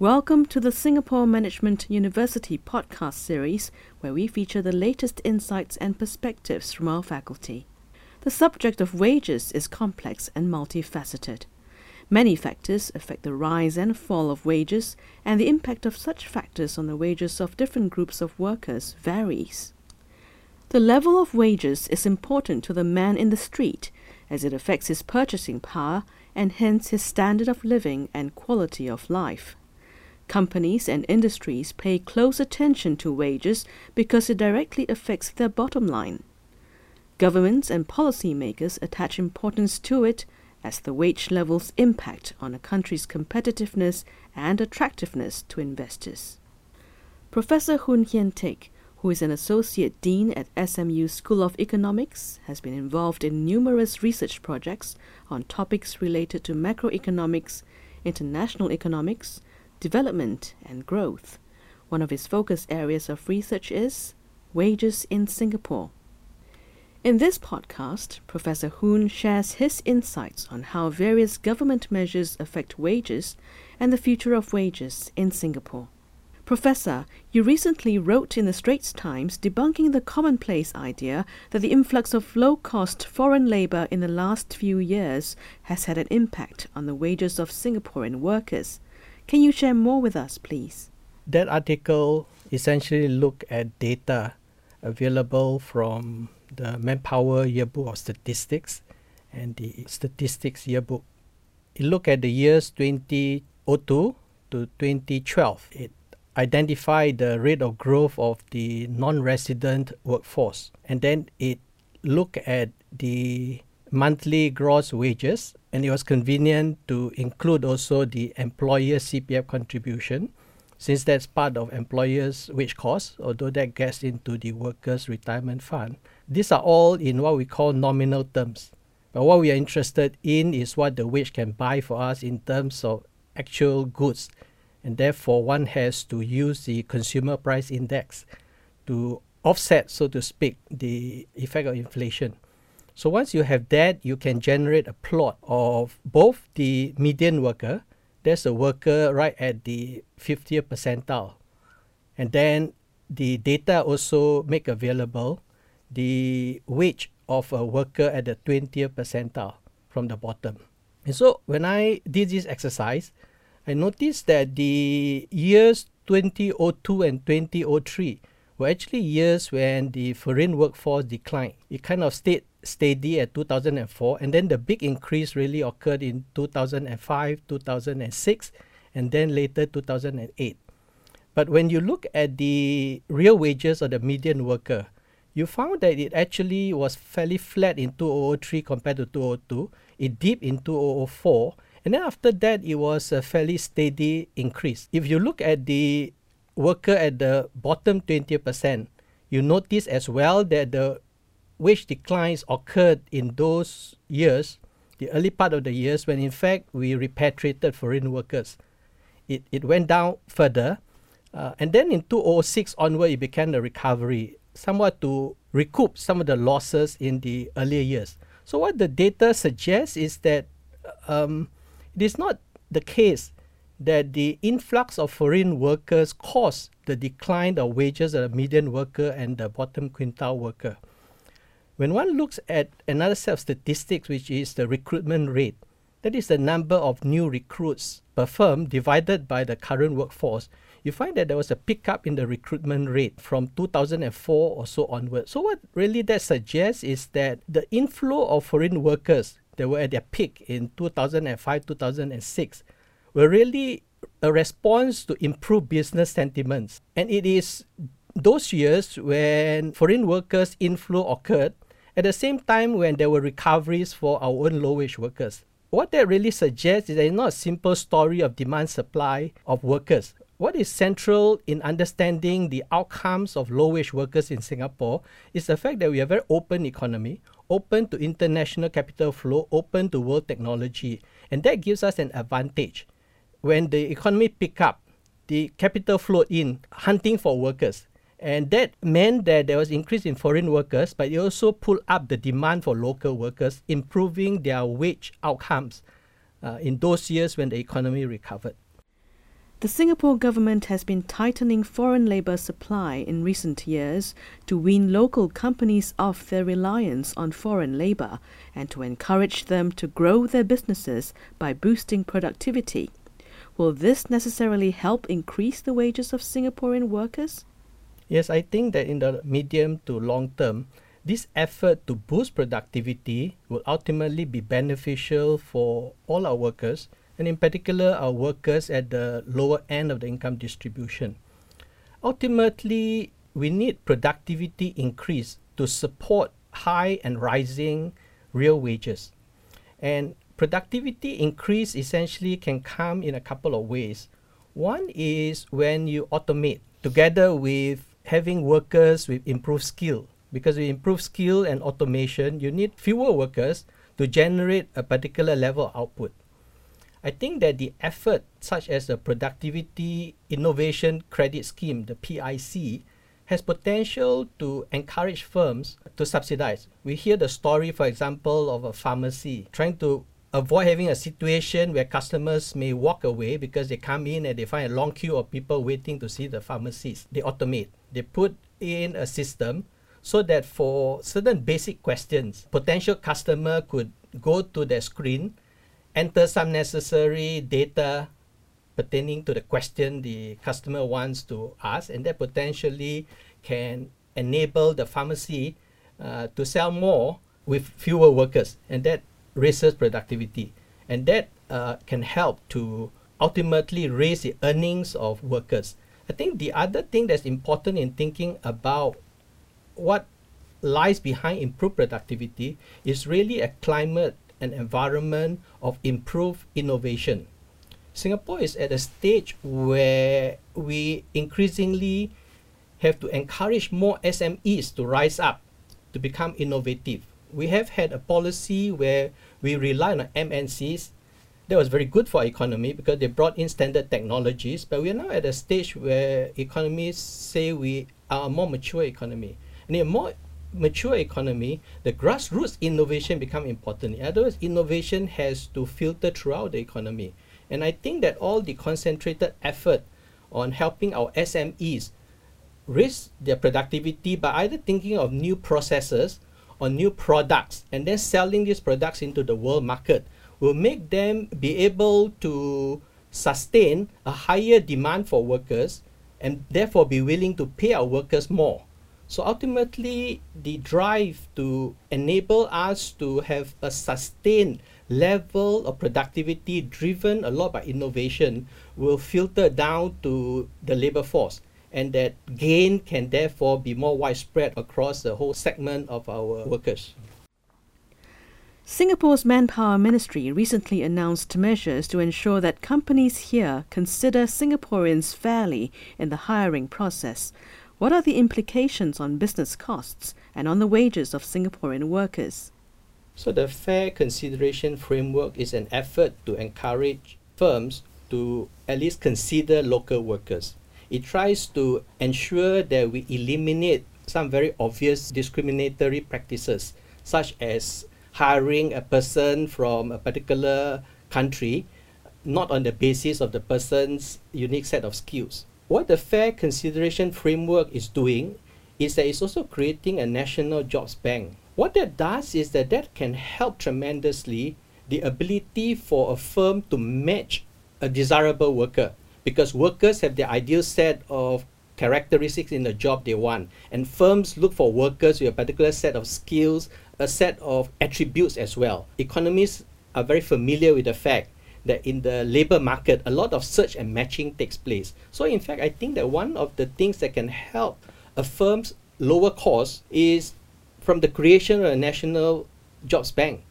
Welcome to the Singapore Management University podcast series, where we feature the latest insights and perspectives from our faculty. The subject of wages is complex and multifaceted. Many factors affect the rise and fall of wages, and the impact of such factors on the wages of different groups of workers varies. The level of wages is important to the man in the street, as it affects his purchasing power and hence his standard of living and quality of life. Companies and industries pay close attention to wages because it directly affects their bottom line. Governments and policymakers attach importance to it as the wage levels impact on a country's competitiveness and attractiveness to investors. Professor Hoon Hian Teck, who is an associate dean at SMU School of Economics, has been involved in numerous research projects on topics related to macroeconomics, international economics, development, and growth. One of his focus areas of research is wages in Singapore. In this podcast, Professor Hoon shares his insights on how various government measures affect wages and the future of wages in Singapore. Professor, you recently wrote in the Straits Times debunking the commonplace idea that the influx of low cost foreign labour in the last few years has had an impact on the wages of Singaporean workers. Can you share more with us, please? That article essentially looked at data available from the Manpower Yearbook of Statistics and the Statistics Yearbook. It looked at the years 2002 to 2012. It identified the rate of growth of the non-resident workforce and then it looked at the monthly gross wages and it was convenient to include also the employer CPF contribution since that's part of employers wage costs although that gets into the workers retirement fund. These are all in what we call nominal terms. But what we are interested in is what the wage can buy for us in terms of actual goods and therefore one has to use the consumer price index to offset so to speak the effect of inflation so once you have that, you can generate a plot of both the median worker, there's a worker right at the 50th percentile. And then the data also make available the wage of a worker at the 20th percentile from the bottom. And so when I did this exercise, I noticed that the years 2002 and 2003 were actually years when the foreign workforce declined. It kind of stayed steady at 2004 and then the big increase really occurred in 2005 2006 and then later 2008 but when you look at the real wages of the median worker you found that it actually was fairly flat in 2003 compared to 2002 it dipped in 2004 and then after that it was a fairly steady increase. If you look at the worker at the bottom 20% you notice as well that the wage declines occurred in those years, the early part of the years, when in fact we repatriated foreign workers. It, it went down further. Uh, and then in 2006 onward, it began a recovery, somewhat to recoup some of the losses in the earlier years. So, what the data suggests is that um, it is not the case that the influx of foreign workers caused the decline of wages of the median worker and the bottom quintile worker. When one looks at another set of statistics, which is the recruitment rate, that is the number of new recruits per firm divided by the current workforce, you find that there was a pickup in the recruitment rate from 2004 or so onward. So, what really that suggests is that the inflow of foreign workers that were at their peak in 2005 2006 were really a response to improved business sentiments. And it is those years when foreign workers' inflow occurred at the same time, when there were recoveries for our own low wage workers, what that really suggests is that it's not a simple story of demand supply of workers. What is central in understanding the outcomes of low wage workers in Singapore is the fact that we are a very open economy, open to international capital flow, open to world technology, and that gives us an advantage. When the economy pick up, the capital flowed in hunting for workers and that meant that there was increase in foreign workers, but it also pulled up the demand for local workers, improving their wage outcomes uh, in those years when the economy recovered. The Singapore government has been tightening foreign labour supply in recent years to wean local companies off their reliance on foreign labour and to encourage them to grow their businesses by boosting productivity. Will this necessarily help increase the wages of Singaporean workers? Yes, I think that in the medium to long term, this effort to boost productivity will ultimately be beneficial for all our workers and in particular our workers at the lower end of the income distribution. Ultimately, we need productivity increase to support high and rising real wages. And productivity increase essentially can come in a couple of ways. One is when you automate together with having workers with improved skill. Because with improved skill and automation, you need fewer workers to generate a particular level of output. I think that the effort, such as the Productivity Innovation Credit Scheme, the PIC, has potential to encourage firms to subsidize. We hear the story, for example, of a pharmacy trying to avoid having a situation where customers may walk away because they come in and they find a long queue of people waiting to see the pharmacist. They automate. They put in a system so that for certain basic questions, potential customer could go to the screen enter some necessary data pertaining to the question the customer wants to ask, and that potentially can enable the pharmacy uh, to sell more with fewer workers, and that raises productivity, and that uh, can help to ultimately raise the earnings of workers. I think the other thing that's important in thinking about what lies behind improved productivity is really a climate and environment of improved innovation. Singapore is at a stage where we increasingly have to encourage more SMEs to rise up, to become innovative. We have had a policy where we rely on MNCs. That was very good for economy because they brought in standard technologies. But we are now at a stage where economies say we are a more mature economy. And in a more mature economy, the grassroots innovation become important. In other words, innovation has to filter throughout the economy. And I think that all the concentrated effort on helping our SMEs raise their productivity by either thinking of new processes or new products and then selling these products into the world market will make them be able to sustain a higher demand for workers and therefore be willing to pay our workers more. So ultimately, the drive to enable us to have a sustained level of productivity driven a lot by innovation will filter down to the labor force and that gain can therefore be more widespread across the whole segment of our workers. Singapore's Manpower Ministry recently announced measures to ensure that companies here consider Singaporeans fairly in the hiring process. What are the implications on business costs and on the wages of Singaporean workers? So, the Fair Consideration Framework is an effort to encourage firms to at least consider local workers. It tries to ensure that we eliminate some very obvious discriminatory practices, such as hiring a person from a particular country not on the basis of the person's unique set of skills. What the Fair Consideration Framework is doing is that it's also creating a national jobs bank. What that does is that that can help tremendously the ability for a firm to match a desirable worker because workers have their ideal set of characteristics in the job they want and firms look for workers with a particular set of skills a set of attributes as well economists are very familiar with the fact that in the labor market, a lot of search and matching takes place. So, in fact, I think that one of the things that can help a firm's lower cost is from the creation of a national jobs bank.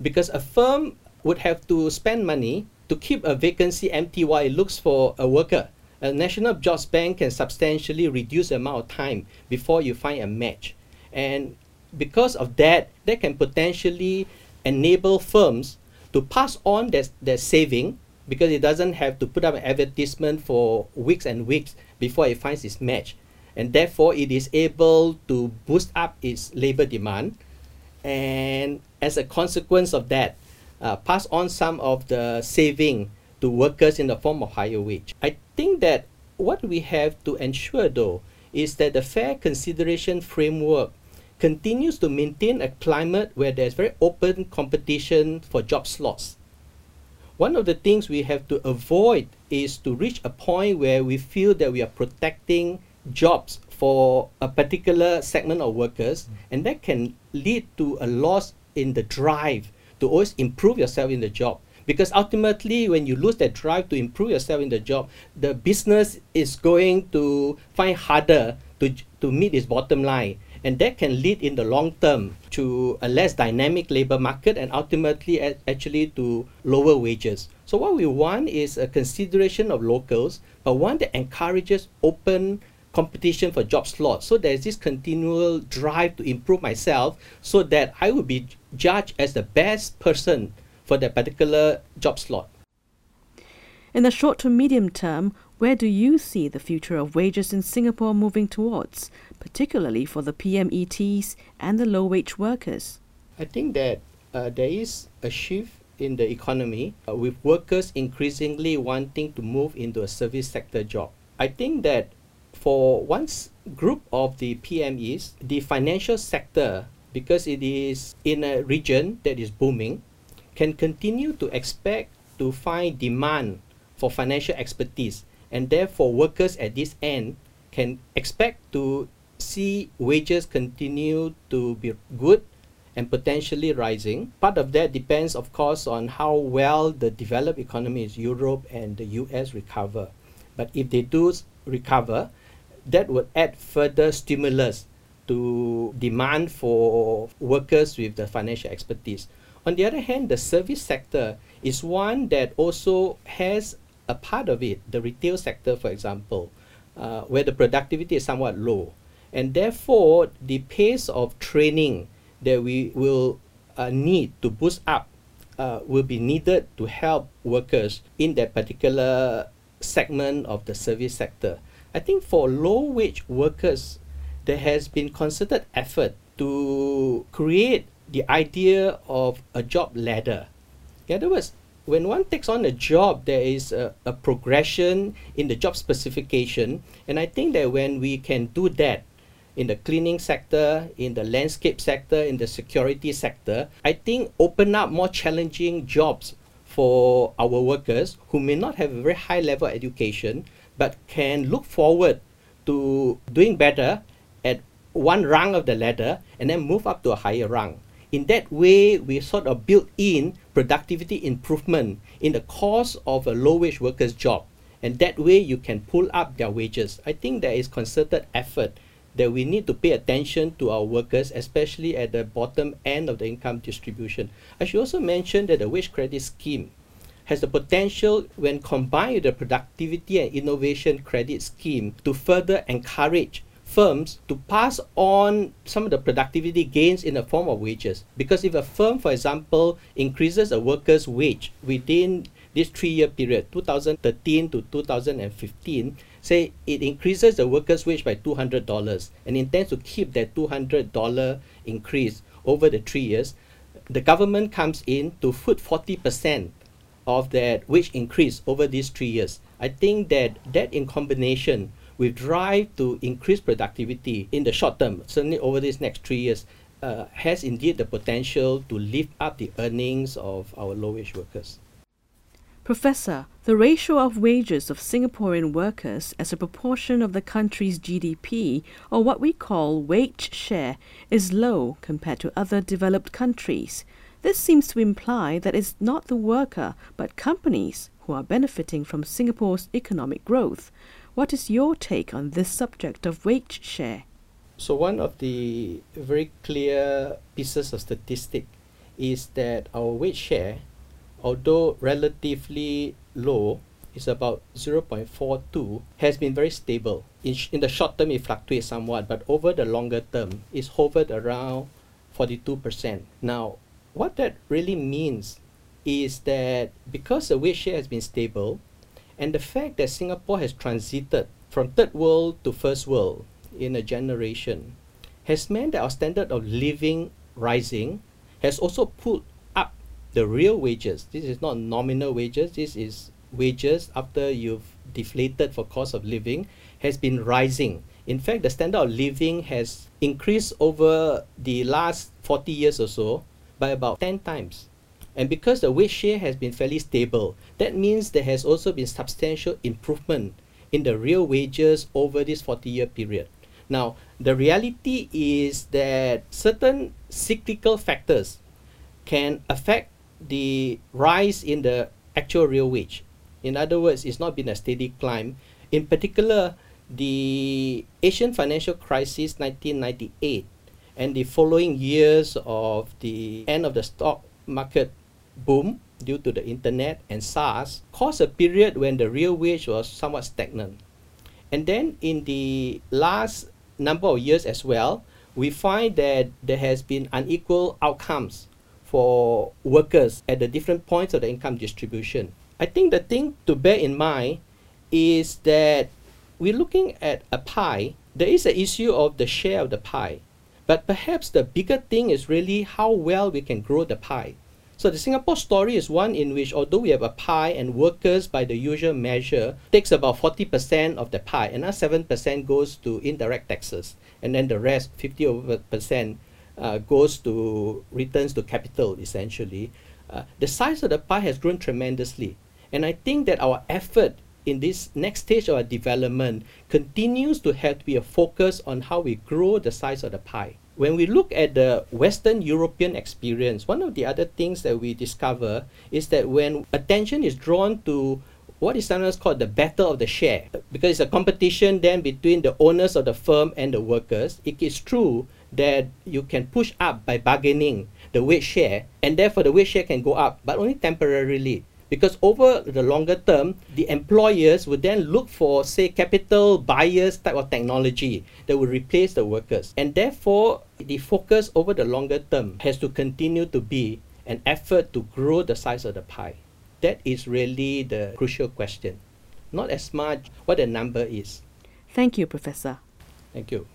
Because a firm would have to spend money to keep a vacancy empty while it looks for a worker. A national jobs bank can substantially reduce the amount of time before you find a match. And because of that, that can potentially enable firms to pass on their, their saving because it doesn't have to put up an advertisement for weeks and weeks before it finds its match. And therefore, it is able to boost up its labor demand. And as a consequence of that, uh, pass on some of the saving to workers in the form of higher wage. I think think that what we have to ensure though is that the fair consideration framework continues to maintain a climate where there's very open competition for job slots. One of the things we have to avoid is to reach a point where we feel that we are protecting jobs for a particular segment of workers, and that can lead to a loss in the drive to always improve yourself in the job. Because ultimately, when you lose that drive to improve yourself in the job, the business is going to find harder to, to meet its bottom line. And that can lead in the long term to a less dynamic labor market and ultimately a- actually to lower wages. So, what we want is a consideration of locals, but one that encourages open competition for job slots. So there's this continual drive to improve myself so that I will be judged as the best person for that particular job slot. In the short to medium term, where do you see the future of wages in Singapore moving towards, particularly for the PMETs and the low wage workers? I think that uh, there is a shift in the economy uh, with workers increasingly wanting to move into a service sector job. I think that for one group of the PMEs, the financial sector, because it is in a region that is booming, can continue to expect to find demand for financial expertise and therefore workers at this end can expect to see wages continue to be good and potentially rising. Part of that depends, of course, on how well the developed economies, Europe and the US, recover. But if they do recover, that would add further stimulus to demand for workers with the financial expertise. On the other hand, the service sector is one that also has a part of it, the retail sector, for example, uh, where the productivity is somewhat low. And therefore, the pace of training that we will uh, need to boost up uh, will be needed to help workers in that particular segment of the service sector. I think for low wage workers, there has been concerted effort to create the idea of a job ladder. In other words, when one takes on a job, there is a, a progression in the job specification. And I think that when we can do that in the cleaning sector, in the landscape sector, in the security sector, I think open up more challenging jobs for our workers who may not have a very high level education but can look forward to doing better one rung of the ladder and then move up to a higher rung. In that way, we sort of build in productivity improvement in the course of a low wage worker's job. And that way, you can pull up their wages. I think there is concerted effort that we need to pay attention to our workers, especially at the bottom end of the income distribution. I should also mention that the wage credit scheme has the potential, when combined with the productivity and innovation credit scheme, to further encourage firms to pass on some of the productivity gains in the form of wages. Because if a firm, for example, increases a worker's wage within this three year period, 2013 to 2015, say it increases the worker's wage by $200 and intends to keep that $200 increase over the three years, the government comes in to foot 40% of that wage increase over these three years. I think that that in combination with drive to increase productivity in the short term, certainly over these next three years, uh, has indeed the potential to lift up the earnings of our low wage workers. Professor, the ratio of wages of Singaporean workers as a proportion of the country's GDP, or what we call wage share, is low compared to other developed countries. This seems to imply that it's not the worker, but companies who are benefiting from Singapore's economic growth. What is your take on this subject of wage share? So one of the very clear pieces of statistic is that our wage share, although relatively low, is about 0.42, has been very stable. In, sh- in the short term, it fluctuates somewhat, but over the longer term, it's hovered around 42%. Now, what that really means is that because the wage share has been stable, and the fact that Singapore has transited from third world to first world in a generation has meant that our standard of living rising has also put up the real wages. This is not nominal wages, this is wages after you've deflated for cost of living, has been rising. In fact, the standard of living has increased over the last 40 years or so by about 10 times. And because the wage share has been fairly stable, that means there has also been substantial improvement in the real wages over this 40 year period. Now, the reality is that certain cyclical factors can affect the rise in the actual real wage. In other words, it's not been a steady climb. In particular, the Asian financial crisis 1998 and the following years of the end of the stock market boom due to the internet and SARS caused a period when the real wage was somewhat stagnant. And then in the last number of years as well, we find that there has been unequal outcomes for workers at the different points of the income distribution. I think the thing to bear in mind is that we're looking at a pie. There is an issue of the share of the pie. But perhaps the bigger thing is really how well we can grow the pie. So the Singapore story is one in which although we have a pie and workers by the usual measure takes about 40% of the pie and another 7% goes to indirect taxes and then the rest 50 over percent uh, goes to returns to capital essentially. Uh, the size of the pie has grown tremendously. And I think that our effort in this next stage of our development continues to have to be a focus on how we grow the size of the pie when we look at the Western European experience, one of the other things that we discover is that when attention is drawn to what is sometimes called the battle of the share, because it's a competition then between the owners of the firm and the workers, it is true that you can push up by bargaining the wage share, and therefore the wage share can go up, but only temporarily because over the longer term, the employers would then look for, say, capital biased type of technology that would replace the workers. And therefore, the focus over the longer term has to continue to be an effort to grow the size of the pie. That is really the crucial question, not as much what the number is. Thank you, Professor. Thank you.